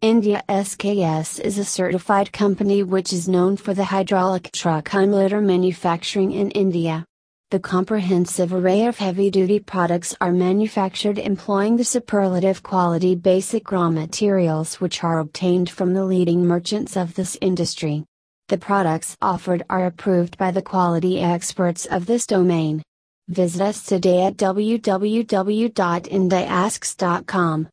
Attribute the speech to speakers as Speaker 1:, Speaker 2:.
Speaker 1: India SKS is a certified company which is known for the hydraulic truck unloader manufacturing in India. The comprehensive array of heavy duty products are manufactured employing the superlative quality basic raw materials which are obtained from the leading merchants of this industry. The products offered are approved by the quality experts of this domain. Visit us today at www.indiasks.com.